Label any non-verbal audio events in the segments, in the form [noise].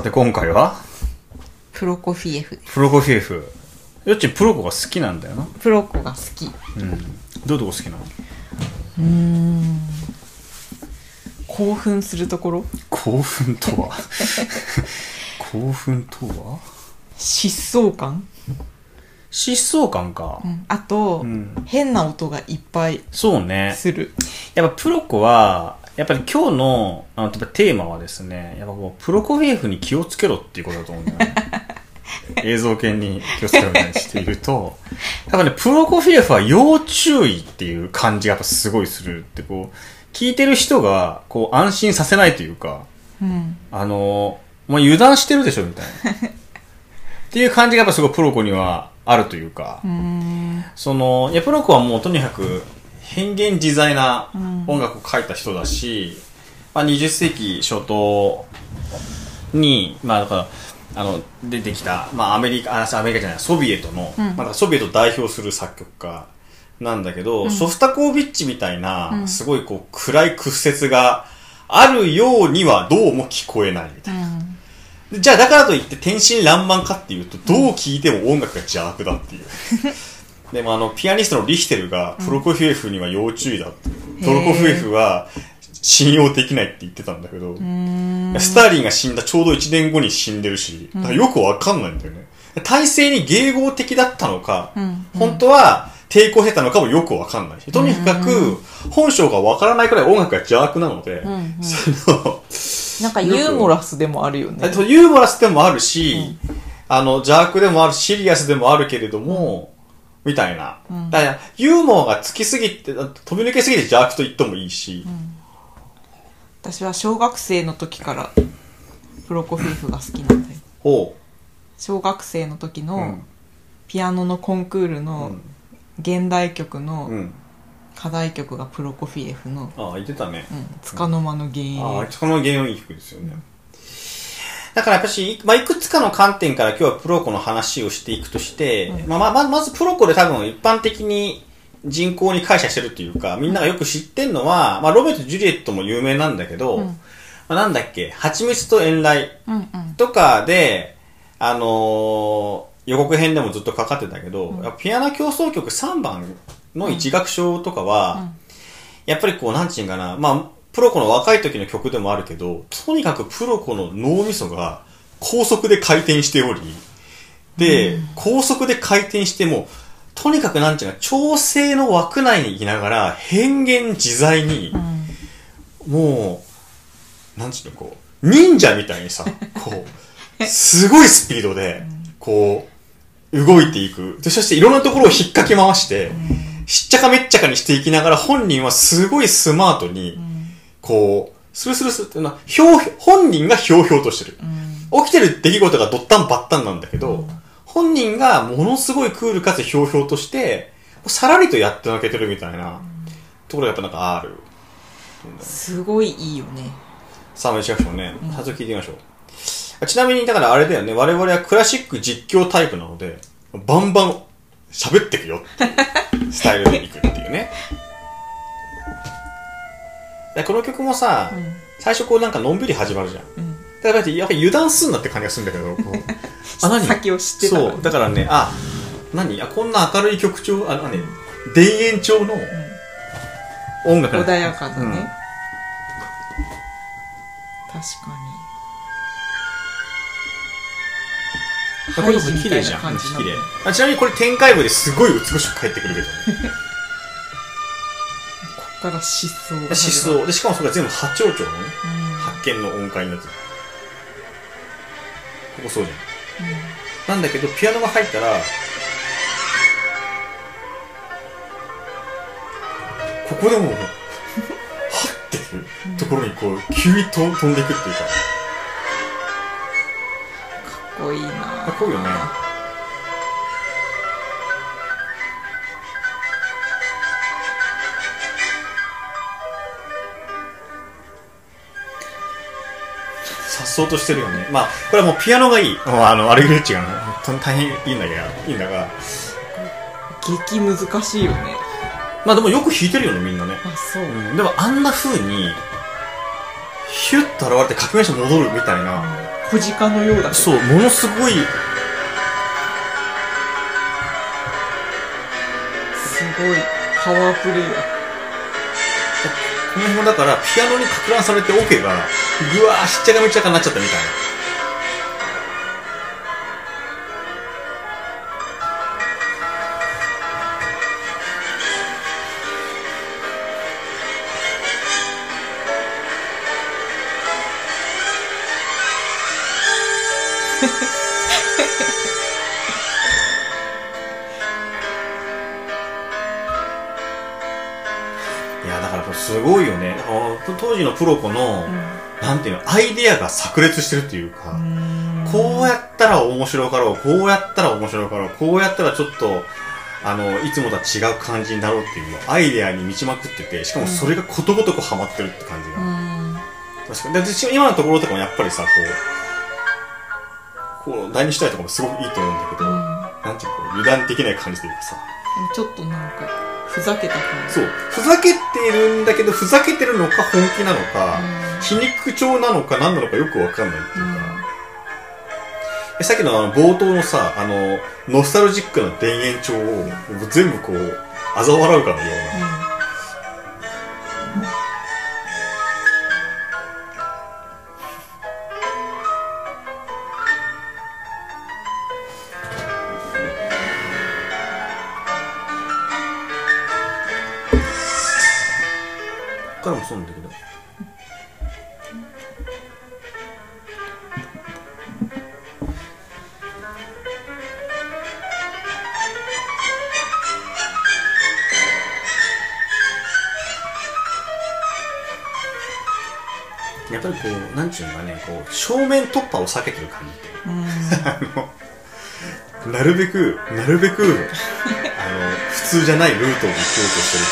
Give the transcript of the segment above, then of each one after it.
さて今回は？プロコフィエフ。プロコフィエフ。よっちプロコが好きなんだよな。プロコが好き。うん。どういうとこ好きなの？うーん。興奮するところ？興奮とは？[laughs] 興奮とは？疾走感、疾走感か、うん、あと、うん。変な音がいっぱいそうね。する。やっぱプロコはやっぱり今日のあのテーマはですねやっぱこうプロコフィエフに気をつけろっていうことだと思うんだよ。ね [laughs] 映像系に気をつけろみたいにしているとやっぱねプロコフィエフは要注意っていう感じがやっぱすごいするってこう聞いてる人がこう安心させないというかうん。あのもう油断してるでしょみたいな。っていう感じがやっぱすごいプロコにはあるというか、うその、いや、プロコはもうとにかく変幻自在なうん。音楽を書いた人だし、まあ、20世紀初頭に、まあ、だから、あの、出てきた、まあ、アメリカ、あ、アメリカじゃない、ソビエトの、うん。まあ、ソビエトを代表する作曲家なんだけど、ソフタコービッチみたいな、うん。すごいこう、暗い屈折があるようにはどうも聞こえないみたいな。うん。じゃあだからといって天真爛漫かっていうと、どう聴いても音楽が邪悪だっていう。[laughs] でもあの、ピアニストのリヒテルが、プロコフィエフには要注意だって。へープロコフィエフは信用できないって言ってたんだけど、スターリンが死んだちょうど1年後に死んでるし、よくわかんないんだよね。体制に迎合的だったのか、うん。本当は抵抗してたのかもよくわかんないし、とにかく本性がわからないくらい音楽が邪悪なので、うんうん。その、なんかユーモラスでもあるよね。ユーモラスでもあるし、あの、邪悪でもあるし、シリアスでもあるけれども、みたいな。うんだから、ユーモアがつきすぎて、飛び抜けすぎて邪悪と言ってもいいし、私は小学生の時からプロコフィエフが好きなんだよほ小学生の時う。うのん。ピアノのコンクールうのん。現代曲うのん。課題曲がプロコフィエフのああ、言ってたね。「うん、束の間の幻影」ああ、その原因いい曲ですよね。だからやっぱし、まあ、いくつかの観点から今日はプロコの話をしていくとして、まあ、まあ、ままずプロコで多分一般的に人口に感謝してるっていうか、みんながよく知ってんのは、まあ、ロメオとジュリエットも有名なんだけど、うん。まあ、なんだっけ、蜂蜜と遠雷うんうん。とかで、あのー予告編でもずっとかかってたけど、やっぱピアノ競争曲3番の一楽章とかは、やっぱりこう、なんちゅうんかな、まあ、プロコの若い時の曲でもあるけど、とにかくプロコの脳みそが高速で回転しており、で、高速で回転しても、とにかくなんちゅうか、調整の枠内にいながら、変幻自在に、うん。もう、なんちゅうの、こう、忍者みたいにさ、こう、すごいスピードで、こう、動いていく。で、そしていろんなところを引っ掛け回して、しっちゃかめっちゃかにしていきながら、本人はすごいスマートに、こう、スルスルスルっていうのは、ひょう本人がひょうひょうとしてる。起きてる出来事がドッタンバッタンなんだけど、本人がものすごいクールかつひょうひょうとして、さらりとやってのけてるみたいなところがやっぱなんかある。すごいいいよねさあ、飯学賞ね。早速聞いてみましょう。ちなみに、だからあれだよね。我々はクラシック実況タイプなので、バンバン喋ってくよっていうスタイルでいくっていうね。でこの曲もさ、ん。最初こうなんかのんびり始まるじゃん。うん。だからやっぱり油断すんなって感じがするんだけど、[laughs] あ、何？先を知ってたからそう。だからね、あ、何？あ、こんな明るい曲調、あ、何？田園調の音楽なんだ。穏やかだね、うん。確かこれも綺麗じゃん。綺麗。あちなみにこれ展開部ですごい美しく帰ってくるけどね。[laughs] ここから疾走が疾始まる走。で、しかもそれが全部八丁調のね、うん発見の音階になってる。ここそうじゃん。なんだけど、ピアノが入ったら、ここでも、はっていうところにこう、急にと飛んでいくっていうか、かっこいいなかっこいいよね。そうとしてるよね。まあ、これはもうピアノがいい。もうあの、アルグレッチがね、本当に大変いいんだけど、いいんだが。激難しいよね。まあでもよく弾いてるよね、みんなね。あそう、うん、でもあんな風に弾ヒュッと現れて革命者戻るみたいな、小鹿のようだけど。そうものすごい。すごい。パワープレイだこの辺もだからピアノにか乱されてオケがぐわーしっちゃかめっちゃかになっちゃったみたいな。時のプロコの、なんていうのアイデアが炸裂してるっていうか、こうやったら面白かろうこうやったら面白かろうこうやったらちょっとあのいつもとは違う感じになろうっていうのをアイデアに満ちまくっててしかもそれがことごとくハマってるって感じが、うん。確かに。で私今のところとかもやっぱりさこうこう第二主体とかもすごくいいと思うんだけど、なんていうか油断できない感じというかさ。ちょっとなんかふざけた感じ。そう。ふざけてるんだけどふざけてるのか本気なのか、皮肉調なのか何なのかよくわかんないっていうか、えさっきのあの冒頭のさあのノスタルジックな田園調を全部こう嘲笑うかのような、こっ避けてる感じってなるべく、なるべく、あの、普通じゃないルートを行こうとしてるっ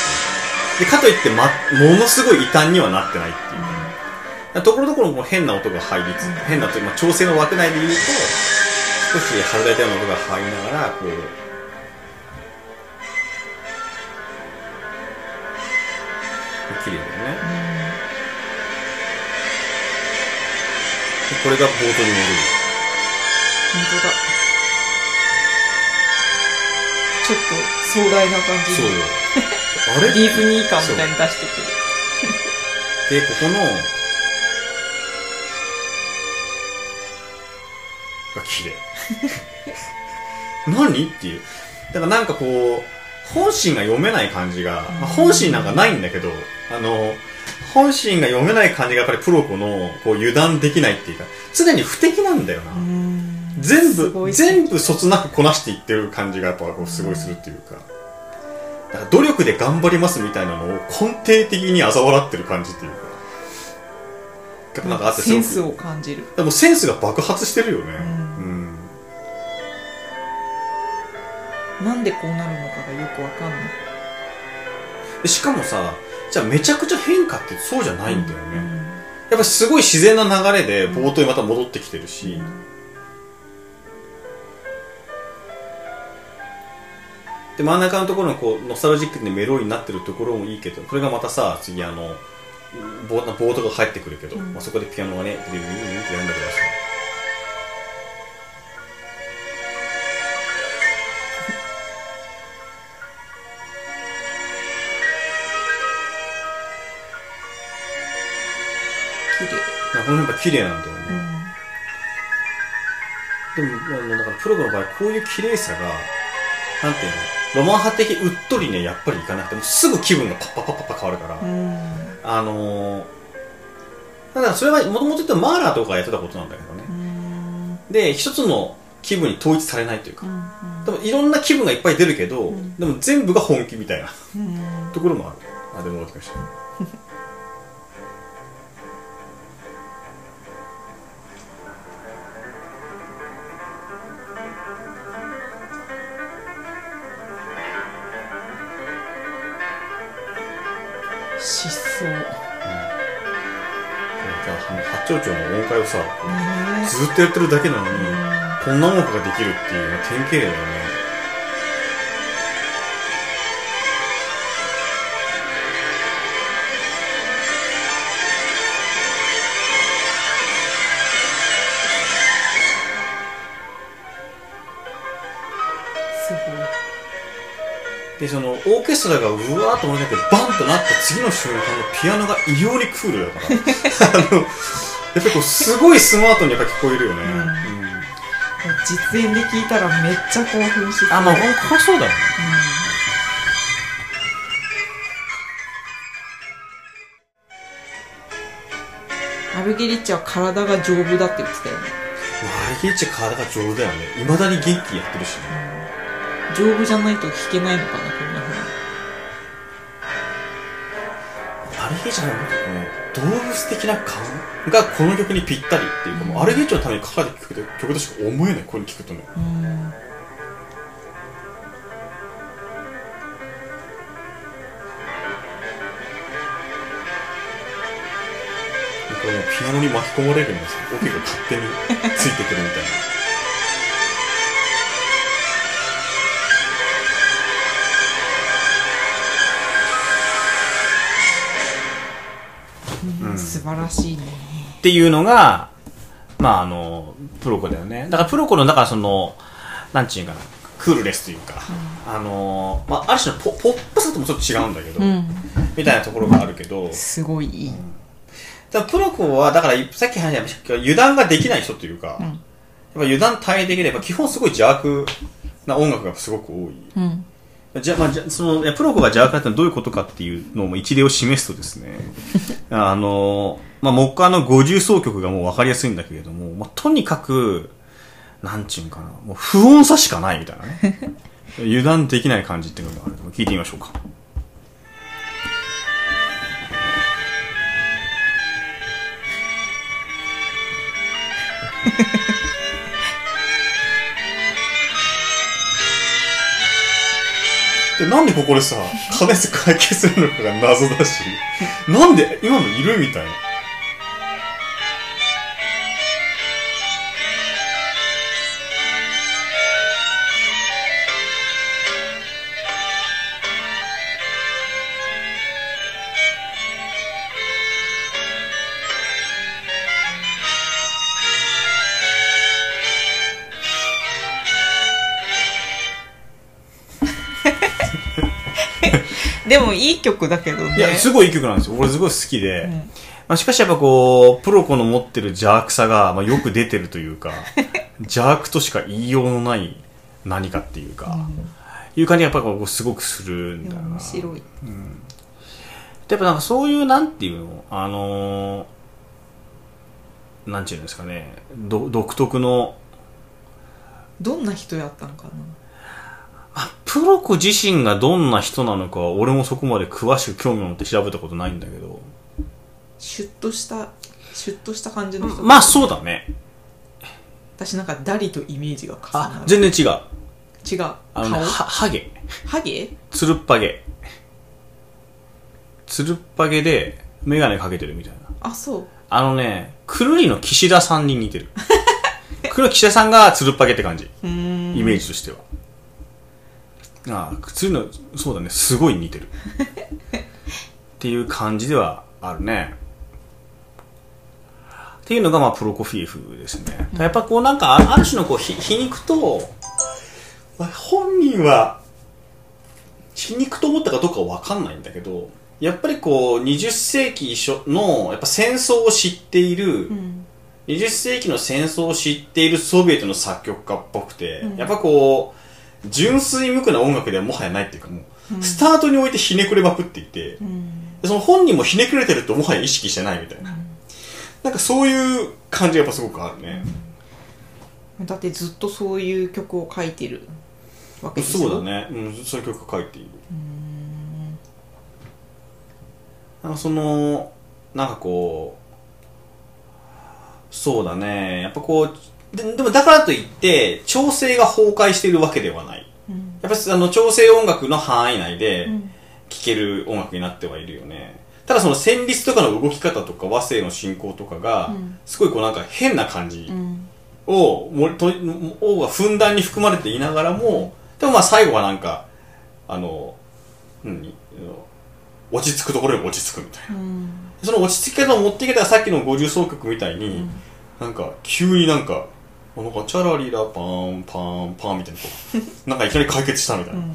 ていうか。で、かといって、ま、ものすごい異端にはなってないっていうか。ところどころ変な音が入りつつ、変なというか、まあ、調整の枠内で言うと、少し外れたような音が入りながら、こう、綺麗だよね。これが冒頭に戻る。本当だちょっと壮大な感じそうよに。[laughs] あれ？ディズニー感みたいに出してくるで、ここの、が綺麗。[laughs] 何？っていう。だからなんかこう、本心が読めない感じが、まあ、本心なんかないんだけど、あの、本心が読めない感じがやっぱりプロコのこう油断できないっていうか、常に不敵なんだよな。全部、全部そつなくこなしていってる感じがやっぱこうすごいするっていうか。だから努力で頑張りますみたいなのを根底的に嘲笑ってる感じっていうか。やっぱなんかあってセンスを感じるでもセンスが爆発してるよね。うん。なんでこうなるのかがよくわかんないでしかもさ、じゃあめちゃくちゃ変化ってそうじゃないんだよね。やっぱすごい自然な流れで冒頭にまた戻ってきてるし、で真ん中のところのこうノスタルジックでメロになってるところもいいけどこれがまたさ次あの冒冒頭が入ってくるけど、うん。まあ、そこでピアノがねビリビリビリってやるんだけどさやっぱ綺麗なんだよね、でもあのだかプログの場合こういう綺麗さがなんていうの？ロマン派的うっとりねやっぱりいかなくてもすぐ気分がパッパッパッパッパ変わるから、うんあのー、ただそれはもともと言ったマーラーとかがやってたことなんだけどね、うんで一つの気分に統一されないというか、うんでもいろんな気分がいっぱい出るけど、んでも全部が本気みたいなところもあるあでも戻ってきました疾走ねじゃあ八丁町の音階をさえずっとやってるだけなのに、うん。こんな音楽ができるっていうのは典型例だよねストラがうわーっと盛り上がってバンとなった次の瞬間のピアノが異様にクールだから。[laughs] あのやっぱりこうすごいスマートにやっぱ聞こえるよね、うん。うん。実演で聞いたらめっちゃ興奮しそうあまあこれそうだよね。うん。アルゲリッチは体が丈夫だって言ってたよね。まあアルゲリッチ体が丈夫だよね。いまだに元気やってるしね。丈夫じゃないと弾けないのかなこんな風にアルゲリッチのなんかね動物的な感がこの曲にぴったりっていうか、もうアルゲリッチのために書かれた曲で曲としか思えないこれ聞くとね。うん。これねピアノに巻き込まれるんですよ。オケが勝手についてくるみたいな晴らしいね。っていうのが、まああの、プロコだよね。だからプロコの、だからその、なんちゅうかな、クールレスというか、あの、まあある種のポポップさともちょっと違うんだけど、うん。みたいなところがあるけど、すごい。いいだからプロコは、だからさっき話したけど油断ができない人というか、うん。やっぱ油断大敵で、やっぱ基本すごい邪悪な音楽がすごく多い。うんじゃ、まあ、じゃ、その、いやプロコが邪悪だってのはどういうことかっていうのを一例を示すとですね、[laughs] あの、まあ、木下の50奏曲がもう分かりやすいんだけれども、まあ、とにかく、なんちゅうんかな、もう不穏さしかないみたいなね。[laughs] 油断できない感じっていうのがあるので聞いてみましょうか。[laughs] で、なんでここでさ、金数解決するのかが謎だし、なんで今のいるみたいな。いい曲だけどねいや、すごいいい曲なんですよ。俺すごい好きで。うんまあ、しかしやっぱこう、プロコの持ってる邪悪さが、まあ、よく出てるというか、[laughs] 邪悪としか言いようのない何かっていうか、いう感じがやっぱこうすごくするんだよな。面白いやっぱなんかそういう、なんていうのあのー、なんていうんですかね、ど独特の、どんな人やったのかなあ、プロコ自身がどんな人なのかは俺もそこまで詳しく興味を持って調べたことないんだけど、シュッとしたシュッとした感じの人まあそうだね。私なんかダリとイメージが重なある、全然違う。違うあのは、ハゲ。ハゲ？つるっぱげ。つるっぱげで、メガネかけてるみたいな。あそうあのね、くるりの岸田さんに似てる。くるりの岸田さんがつるっぱげって感じ。イメージとしては。ああ、の、そうだね、すごい似てる。っていう感じではあるね。っていうのが、まあ、プロコフィエフですね。やっぱこう、なんか、あある種のこう、ひ皮肉と、まあ本人は、皮肉と思ったかどうかはわかんないんだけど、やっぱりこう、20世紀の、やっぱ戦争を知っている、うん20世紀の戦争を知っているソビエトの作曲家っぽくて、うんやっぱこう、純粋無垢な音楽ではもはやないっていうかもう、スタートにおいてひねくれまくっていて、うんでその本人もひねくれてるともはや意識してないみたいな。なんかそういう感じがやっぱすごくあるね。だってずっとそういう曲を書いてるわけでしょ？そうだね。うん、そういう曲が書いている。なんかその、なんかこう、そうだね。やっぱこう、ででもだからといって、調整が崩壊しているわけではない。うん。やっぱりあの、調整音楽の範囲内でうん。聴ける音楽になってはいるよね。ただその旋律とかの動き方とか和声の進行とかがうん、すごいこうなんか変な感じうん。を、もとをがふんだんに含まれていながらも、でもまあ最後はなんか、あの、何？落ち着くところに落ち着くみたいな。うん。その落ち着き方を持っていけたらさっきの50奏曲みたいに、なんか急になんか、なんかチャラリラパーンパーンパーンみたいなこう、[laughs] なんかいきなり解決したみたいな。うん。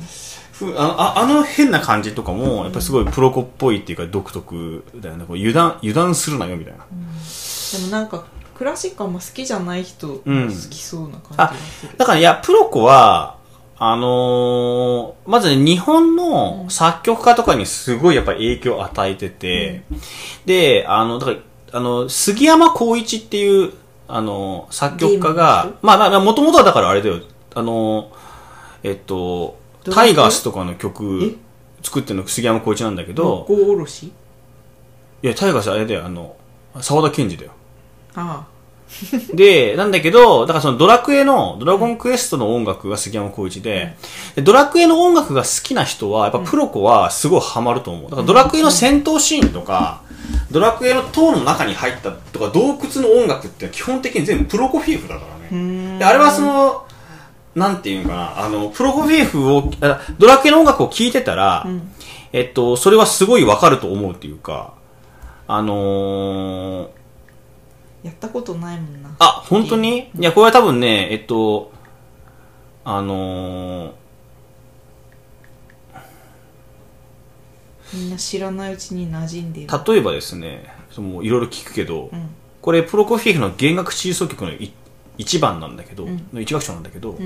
あああの変な感じとかもやっぱりすごいプロコっぽいっていうか独特だよね。こう油断油断するなよみたいな、でもなんかクラシックあんま好きじゃない人好うん。きそうな感じあがする、だからいやプロコはあのーまずね日本の作曲家とかにすごいやっぱり影響を与えてて、であのだからあの杉山浩一っていうあの作曲家がのまあもともとはだからあれだよ。あのえっとタイガースとかの曲え？作ってるの杉山浩一なんだけど、六甲おろし？いや、タイガースあれだよ、あの、沢田研二だよ。あ [laughs] で、なんだけど、だからそのドラクエの、ドラゴンクエストの音楽が杉山浩一で、でドラクエの音楽が好きな人は、やっぱプロコはすごいハマると思う。だからドラクエの戦闘シーンとか、ドラクエの塔の中に入ったとか、洞窟の音楽って基本的に全部プロコフィーフだからね。であれはその、なんていうのかな、あの、プロコフィーフを、あドラクエの音楽を聴いてたら、えっと、それはすごいわかると思うっていうか、あのー、やったことないもんな。あ、本当に？いや、これは多分ね、えっと、あのー、みんな知らないうちに馴染んでる。例えばですね、そのいろいろ聞くけど、うん。これプロコフィーフの弦楽四奏曲のい一番なんだけど、ん。の一楽章なんだけど、ん。戦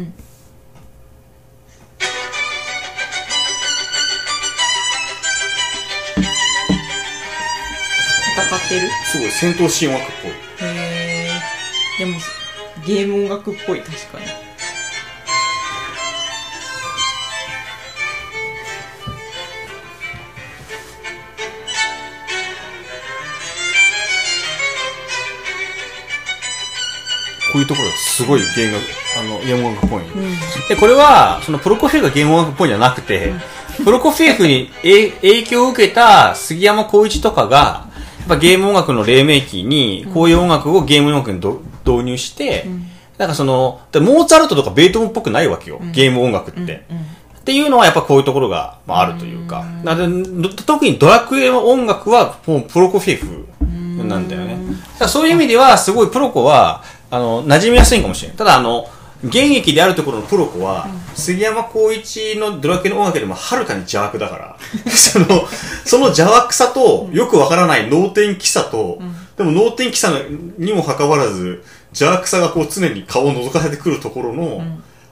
ってる？すごい戦闘シーン音楽っぽい。へえでもゲーム音楽っぽい確かにこういうところがすごい弦楽、あの、弦音楽っぽい。で、これは、そのプロコフィーフが弦音楽っぽいんじゃなくて、プロコフィーフにえ影響を受けた杉山浩一とかが、やっぱゲーム音楽の黎明期に、こういう音楽をゲーム音楽にど導入して、なんかその、でモーツァルトとかベートーベンっぽくないわけよ、ゲーム音楽って。っていうのはやっぱこういうところが、まあ、あるというか。なので特にドラクエの音楽はもうプロコフィーフなんだよね。そういう意味ではすごいプロコは、あの、馴染みやすいかもしれない。ただあの、現役であるところのプロコは、杉山浩一のドラクエの音楽よりもはるかに邪悪だから、[laughs] その、その邪悪さと、よくわからない脳天気さと、でも脳天気さにもかかわらず、邪悪さがこう常に顔を覗かせてくるところの、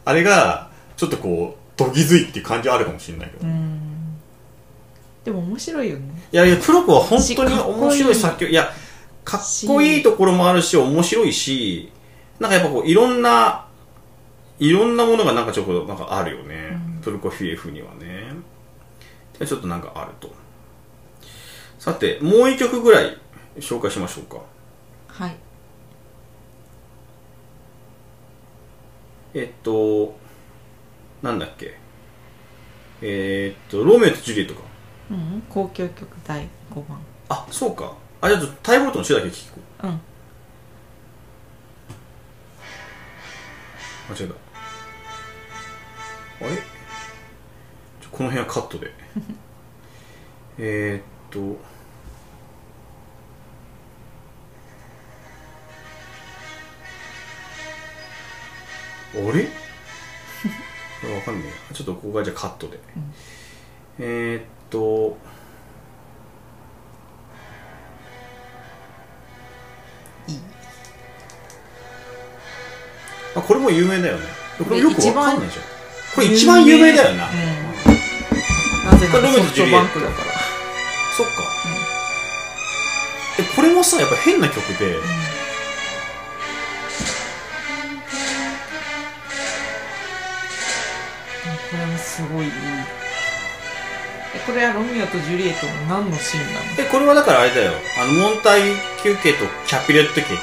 あれが、ちょっとこう、どぎづいっていう感じはあるかもしれないけど。でも面白いよね。いやいや、プロコは本当に面白い作曲。いや、かっこいいところもあるし、面白いし、なんかやっぱこう、いろんな、いろんなものがなんかちょっとなんかあるよね。プロコフィエフにはね。でちょっとなんかあると。さて、もう一曲ぐらい紹介しましょうか。はいえっと、なんだっけ。えーっと、ロメオとジュリエットか。うん交響曲第5番あ、そうか。あ、じゃあちょっとタイボルトの詩だけ聞こう。うん。間違えた。あれ？この辺はカットで。[laughs] えーっと。あれ？[laughs] わかんないちょっとここがじゃあカットで、えーっとあこれも有名だよね。これよくわかんないじゃんこれ一一番有名だよな、うん。なぜならソフトバンクだから。そっか、でこれもさやっぱ変な曲で、これもすごいいい。えこれはロミオとジュリエットの何のシーンなの？でこれはだからあれだよ。あのモンタイキュ家とキャピレット家っていう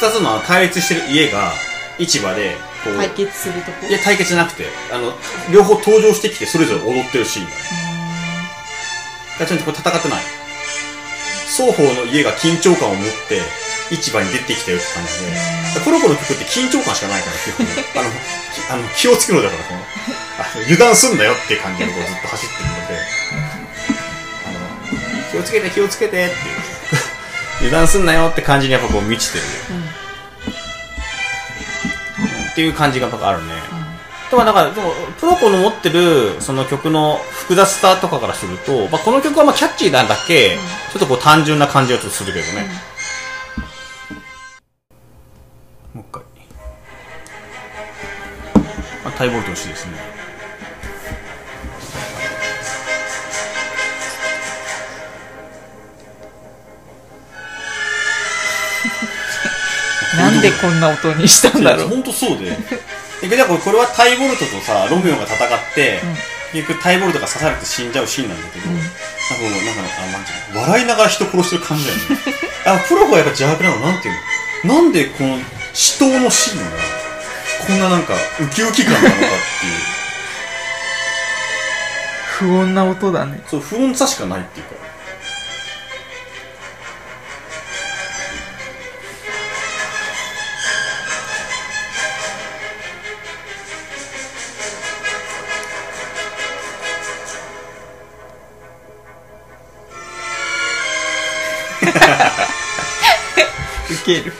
二つの対立してる家が市場でこう対決するとこ？いや対決じゃなくてあの両方登場してきてそれぞれ踊ってるシーンだねだからちゃんとこれ戦ってない。双方の家が緊張感を持って市場に出てきたよって感じで。プロコの曲って緊張感しかないから基本。[laughs] あのきあの気をつけろだからこの。あの油断すんなよって感じでこうずっと走ってるので。あの気をつけて気をつけてっていう。[laughs] 油断すんなよって感じにやっぱこう満ちてる、っていう感じがあるね、でもなんか、でも、プロコの持ってる、その曲の複雑さとかからすると、まあ、この曲はまあキャッチーなんだけ、ちょっとこう単純な感じがちょっとするけどね。もう一回。まあ、タイボルトの C ですね。なんでこんな音にしたんだろう。本当そうで。で、だからこれはタイボルトとさ、ロミオが戦って、結局タイボルトが刺されて死んじゃうシーンなんだけど、なんかもう、なんか、あ、なんていうの、笑いながら人殺してる感じだよね。あ、プロがやっぱ邪悪なの、なんていうの？なんでこの死闘のシーンが、こんななんか、ウキウキ感なのかっていう。[laughs] 不穏な音だね。そう、不穏さしかないっていうか。[laughs] ウケる。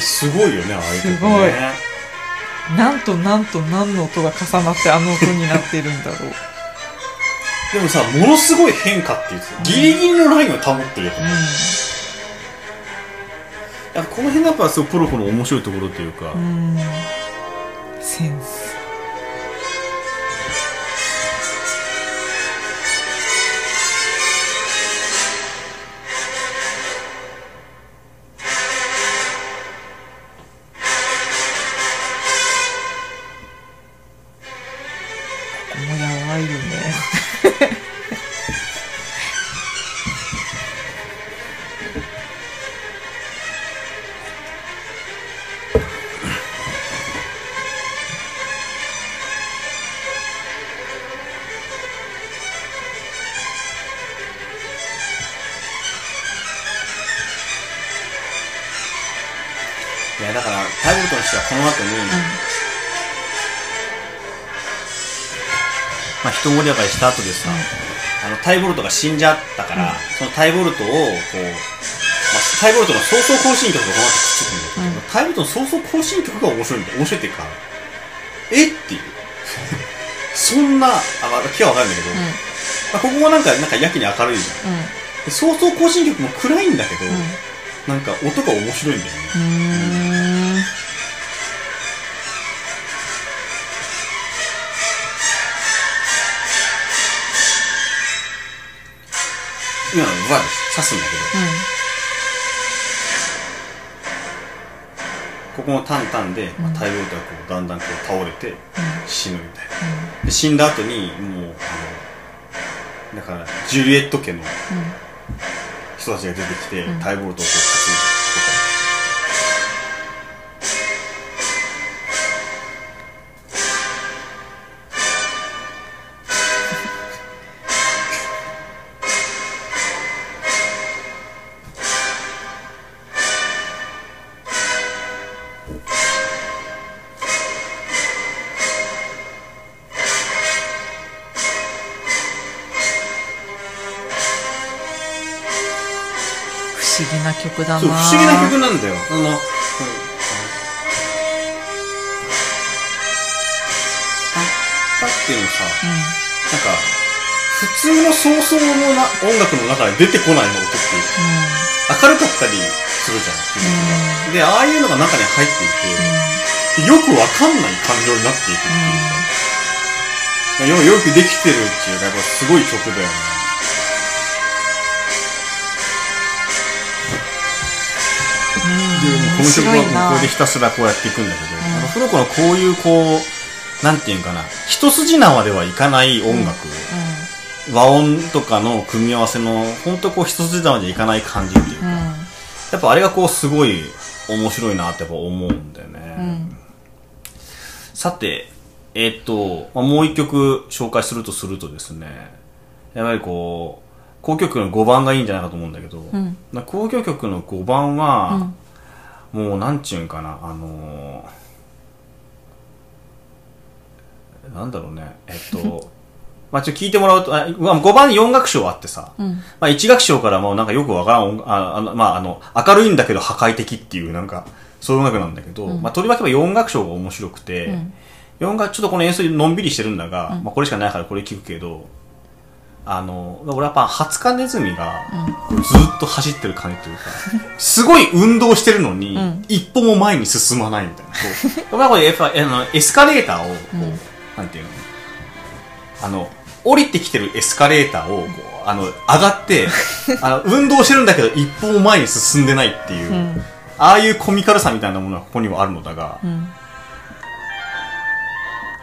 すごいよね、ああいう曲ね。すごいなんとなんと何の音が重なってあの音になってるんだろう。でもさ、ものすごい変化っていうかギリギリのラインを保ってるよ。やっぱこの辺がやっぱそうプロコの面白いところというか、うん。うん。センス。いやだからタイボルトの人はこの後に、まあ一盛り上がりした後でさ、あのタイボルトが死んじゃったから、そのタイボルトをこう、まあ、タイボルトの早々更新曲がこの後くっつくんだけど、タイボルトの早々更新曲が面白いんだよ。面白いっていうかえ？っていう。[laughs] そんなあ、まあ、気はわかるんだけど、まあ、ここもなんかなんかやけに明るいじゃん。で早々更新曲も暗いんだけど、なんか音が面白いんだよね、今のわ刺すんだけど、ここもタンタンで、まあ、タイボルトがこうだんだんこう倒れて死ぬみたいな、で死んだ後にもうあのだからジュリエット家の人たちが出てきて、タイボルトをこう曲だな。そう不思議な曲なんだよ。あの、うんあったっていうのさ、なんか、普通の早々のな音楽の中で出てこないの音っていうか、明るかったりするじゃん。で、ああいうのが中に入っていて、でよくわかんない感情になっていくっていう。か、よよくできてるっていうか、やっぱすごい曲だよね。の曲はここでひたすらこうやっていくんだけど、あのフロコのこういうこう、なんていうかな、一筋縄ではいかない音楽、和音とかの組み合わせの、本当こう一筋縄でいかない感じっていうか、やっぱあれがこうすごい面白いなってやっぱ思うんだよね。さて、えーっと、まあ、もう一曲紹介するとするとですね、やっぱりこう、交響曲の5番がいいんじゃないかと思うんだけど、な交響曲の5番は、もうなんちゅうんかな、あのーなんだろうね、えっと、[laughs] まあちょっと聞いてもらうと、あまあ5番に4楽章あってさ、まあ1楽章からもうなんかよくわからん音、ああのまああの、明るいんだけど破壊的っていうなんか、そういう音楽なんだけど、うん。まあ、とりわけば4楽章が面白くて、うん。4楽、ちょっとこの演奏のんびりしてるんだが、うん。まあ、これしかないからこれ聞くけど、あの、俺はやっぱ、ハツカネズミが、ずっと走ってる感じというか、[laughs] すごい運動してるのに、うん。一歩も前に進まないみたいな。こう [laughs] やっぱこれやっぱ、あの、エスカレーターを、こう、うん。なんていうの？あの、降りてきてるエスカレーターを、こう、あの、上がって、[laughs] あの、運動してるんだけど、一歩も前に進んでないっていう、うん。ああいうコミカルさみたいなものはここにはあるのだが、うん。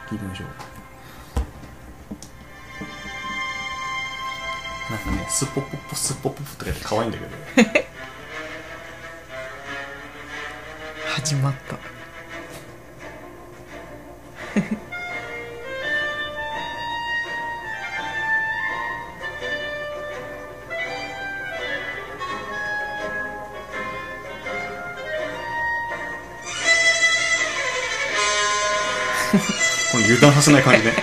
聞いてみましょう。なんかね、スポポポスポポポとか言って可愛いんだけど。始まったこの油断させない感じね。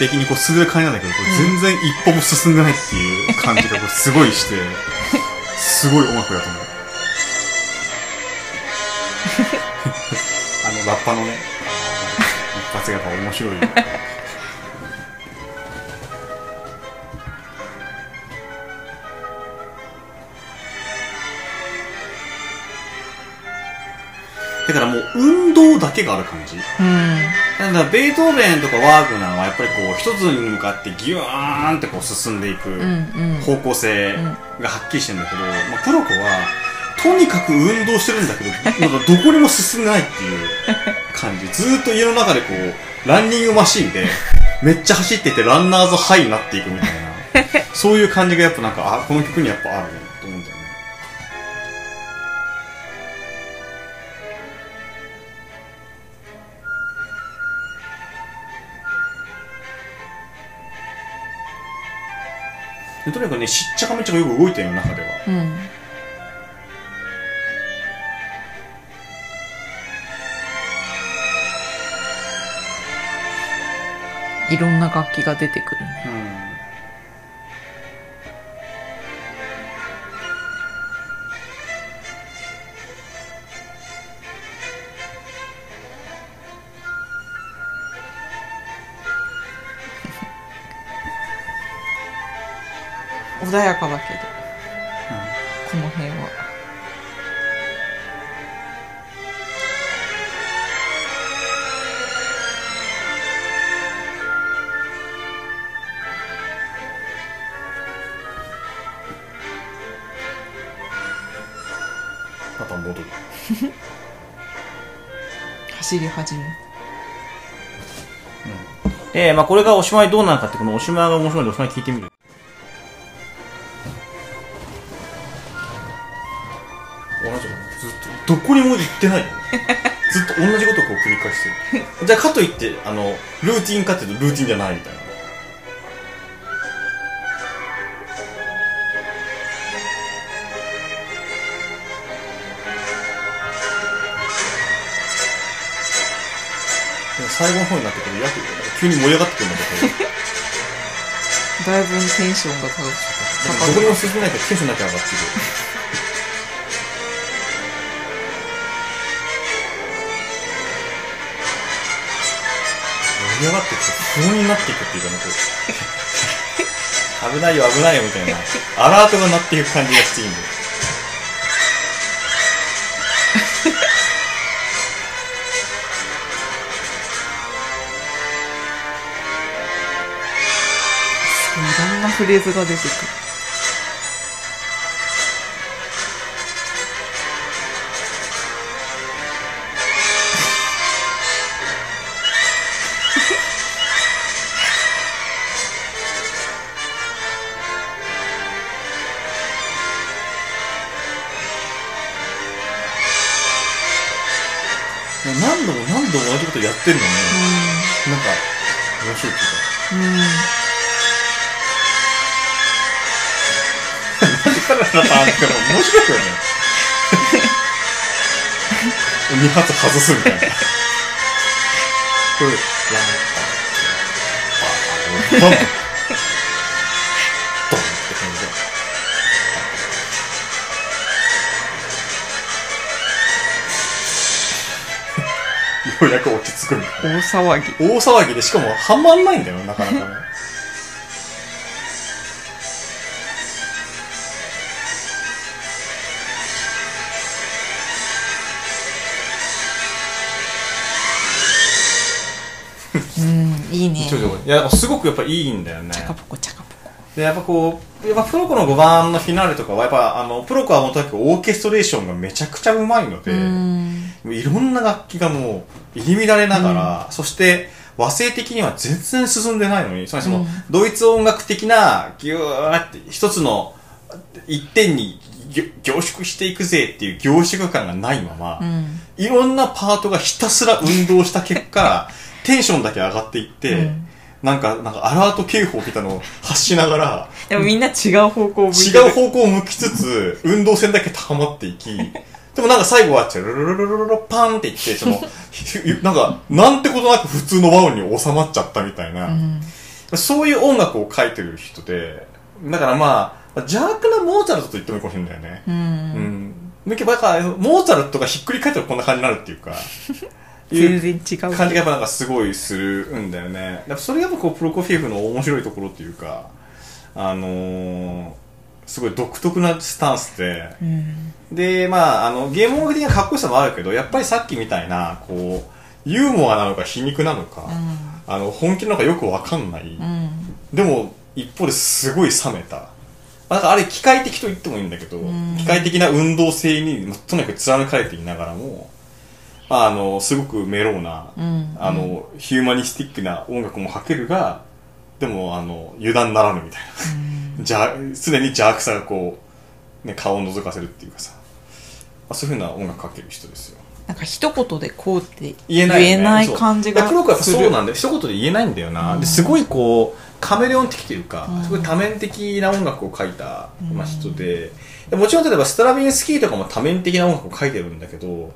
う悠々自適にこう進んでる感じなんだけど、これ全然一歩も進んでないっていう感じがこれすごいして、すごい音楽だと思う。[laughs] あの、ラッパのね、一発がやっぱ面白い。だからもう運動だけがある感じ。うんだからベートーベンとかワーグナーはやっぱりこう一つに向かってギューンってこう進んでいく方向性がはっきりしてるんだけど、まあ、プロコはとにかく運動してるんだけど、なんかどこにも進んでないっていう感じ。[laughs] ずーっと家の中でこう、ランニングマシンでめっちゃ走っててランナーズハイになっていくみたいな、そういう感じがやっぱなんか、あ、この曲にやっぱあるねとでとにかくね、しっちゃかめっちゃかよく動いてるよ、中では。うん。いろんな楽器が出てくるね。うん穏やかだけど、この辺はまた戻る。[laughs] 走り始め。で、まあこれがおしまいどうなるかって、このおしまいが面白いのでおしまい聞いてみる？どこにも行ってない。[laughs] ずっと同じことをこう繰り返してる。[laughs] じゃあかといって、あの、ルーティンかっていうとルーティンじゃないみたいな。でも最後の方になってくるやけ急に盛り上がってくるんだけど。[laughs] だいぶテンションが高くどこにも進めないからテンションだけ上がってる。盛り上がってくと不穏になっていくっていうかね、こう危ないよ危ないよみたいな、アラートが鳴っていく感じがしていいんだよ。いろんなフレーズが出てくることやってるのに、なんか、面白いっていうか。うん [laughs] うんカラカラパンって面白いよね。二発外すみたいな。[laughs] これ、ランパン、[laughs] パン、ドンうやく落ち着くみたいな。大騒ぎ。大騒ぎで、しかもはまんないんだよ、なかなかね。うん、いいね。いや、すごくやっぱいいんだよね。チャカポコチャカ。で、やっぱこう、やっぱプロコの5番のフィナーレとかは、やっぱあの、プロコはもとにかくオーケストレーションがめちゃくちゃうまいので、うん。いろんな楽器がもう入り乱れながら、そして和声的には全然進んでないのに、つまりその、うんドイツ音楽的なギューって一つの一点に凝縮していくぜっていう凝縮感がないまま、うん。いろんなパートがひたすら運動した結果、[laughs] テンションだけ上がっていって、うんなんか、なんかアラート警報みたいなのを発しながら、でもみんな違う方向を向いて違る。う方向を向きつつ、運動線だけ高まっていき、でもなんか最後は、チャルルルルルルルパンっていって、その、ひなんか、なんてことなく普通の和音に収まっちゃったみたいな、うん。そういう音楽を書いてる人で、だからまあ、邪悪なモーツァルトと言ってもいいかもしれないよね。う。うんん。だけど、モーツァルトがひっくり返ったらこんな感じになるっていうか、全然違う。感じがやっぱなんかすごいするんだよね。それがやっぱこう、プロコフィエフの面白いところっていうか、あのー、すごい独特なスタンスで、うん。で、まあ、あの、ゲーム音楽的なかっこよさもあるけど、やっぱりさっきみたいな、こう、ユーモアなのか皮肉なのか、あの、本気なのかよくわかんない。うん。でも、一方ですごい冷めた。まあだからあれ機械的と言ってもいいんだけど、ん機械的な運動性に、まあとにかく貫かれていながらも、まあ、あの、すごくメローな、うん。あの、ヒューマニスティックな音楽もかけるが、でも、あの、油断ならぬみたいな。じゃ、常に邪悪さがこう、ね、顔を覗かせるっていうかさ、まあ、そういうふうな音楽かける人ですよ。なんか一言でこうって言えないよね、ない感じがする。そうなんで、一言で言えないんだよな。ですごいこう、カメレオン的というか、すごい多面的な音楽を書いた、まあ、人で、でもちろん例えばストラヴィンスキーとかも多面的な音楽を書いてるんだけど、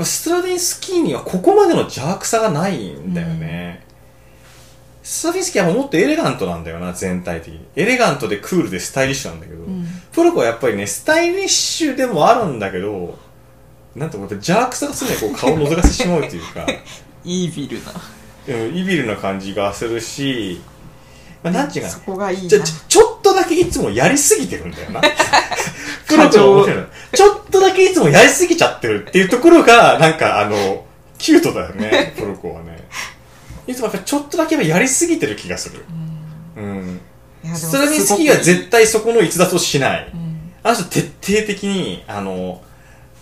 ぱストラヴィンスキーにはここまでの邪悪さがないんだよね。ストラヴィンスキーはもっとエレガントなんだよな、全体的に。エレガントでクールでスタイリッシュなんだけど、んプロコはやっぱりね、スタイリッシュでもあるんだけど、なんていうのやっぱ邪悪さが常にこう [laughs] 顔を覗かせてしまうというか、イービルな。うんイビルな感じがするし、まあ、なんていうかそこがいいな。ちょっとだけいつもやりすぎてるんだよな。[laughs] ちょっとだけいつもやりすぎちゃってるっていうところが、なんかあの、キュートだよね、プロコはね。いつもちょっとだけやりすぎてる気がする。うん。ストラビンスキーは絶対そこの逸脱をしない。うんあの人徹底的に、あの、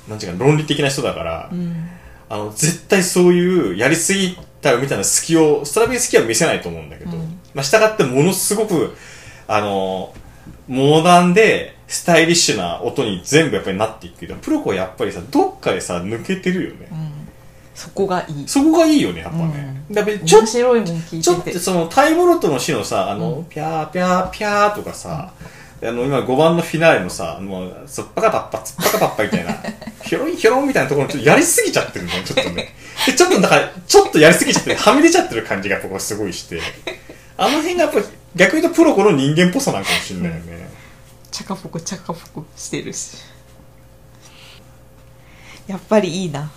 なんていうか論理的な人だから、うんあの、絶対そういうやりすぎたみたいな隙を、ストラビンスキーは見せないと思うんだけど、うんまあ、従ってものすごく、あの、モダンで、スタイリッシュな音に全部やっぱりなっていくけど、プロコはやっぱりさ、どっかでさ、抜けてるよね。うんそこがいい。そこがいいよね、やっぱね。うんだからちょ面白いもん聞いちょってて。とそのタイボルトの詩のさ、あの、うんピャーピャーピャーとかさ、あの、今5番のフィナーレのさ、もう、そっぱかパッパ、つっぱかパッパみたいな、[laughs] ひょろいひょろんみたいなところちょっとやりすぎちゃってるの、ちょっとね。で、ちょっとだから、ちょっとやりすぎちゃって、はみ出ちゃってる感じが僕はすごいして、あの辺がやっぱり、逆に言うとプロコの人間っぽさなんかもしれないよね。チャカポコチャカポコしてるし。やっぱりいいな。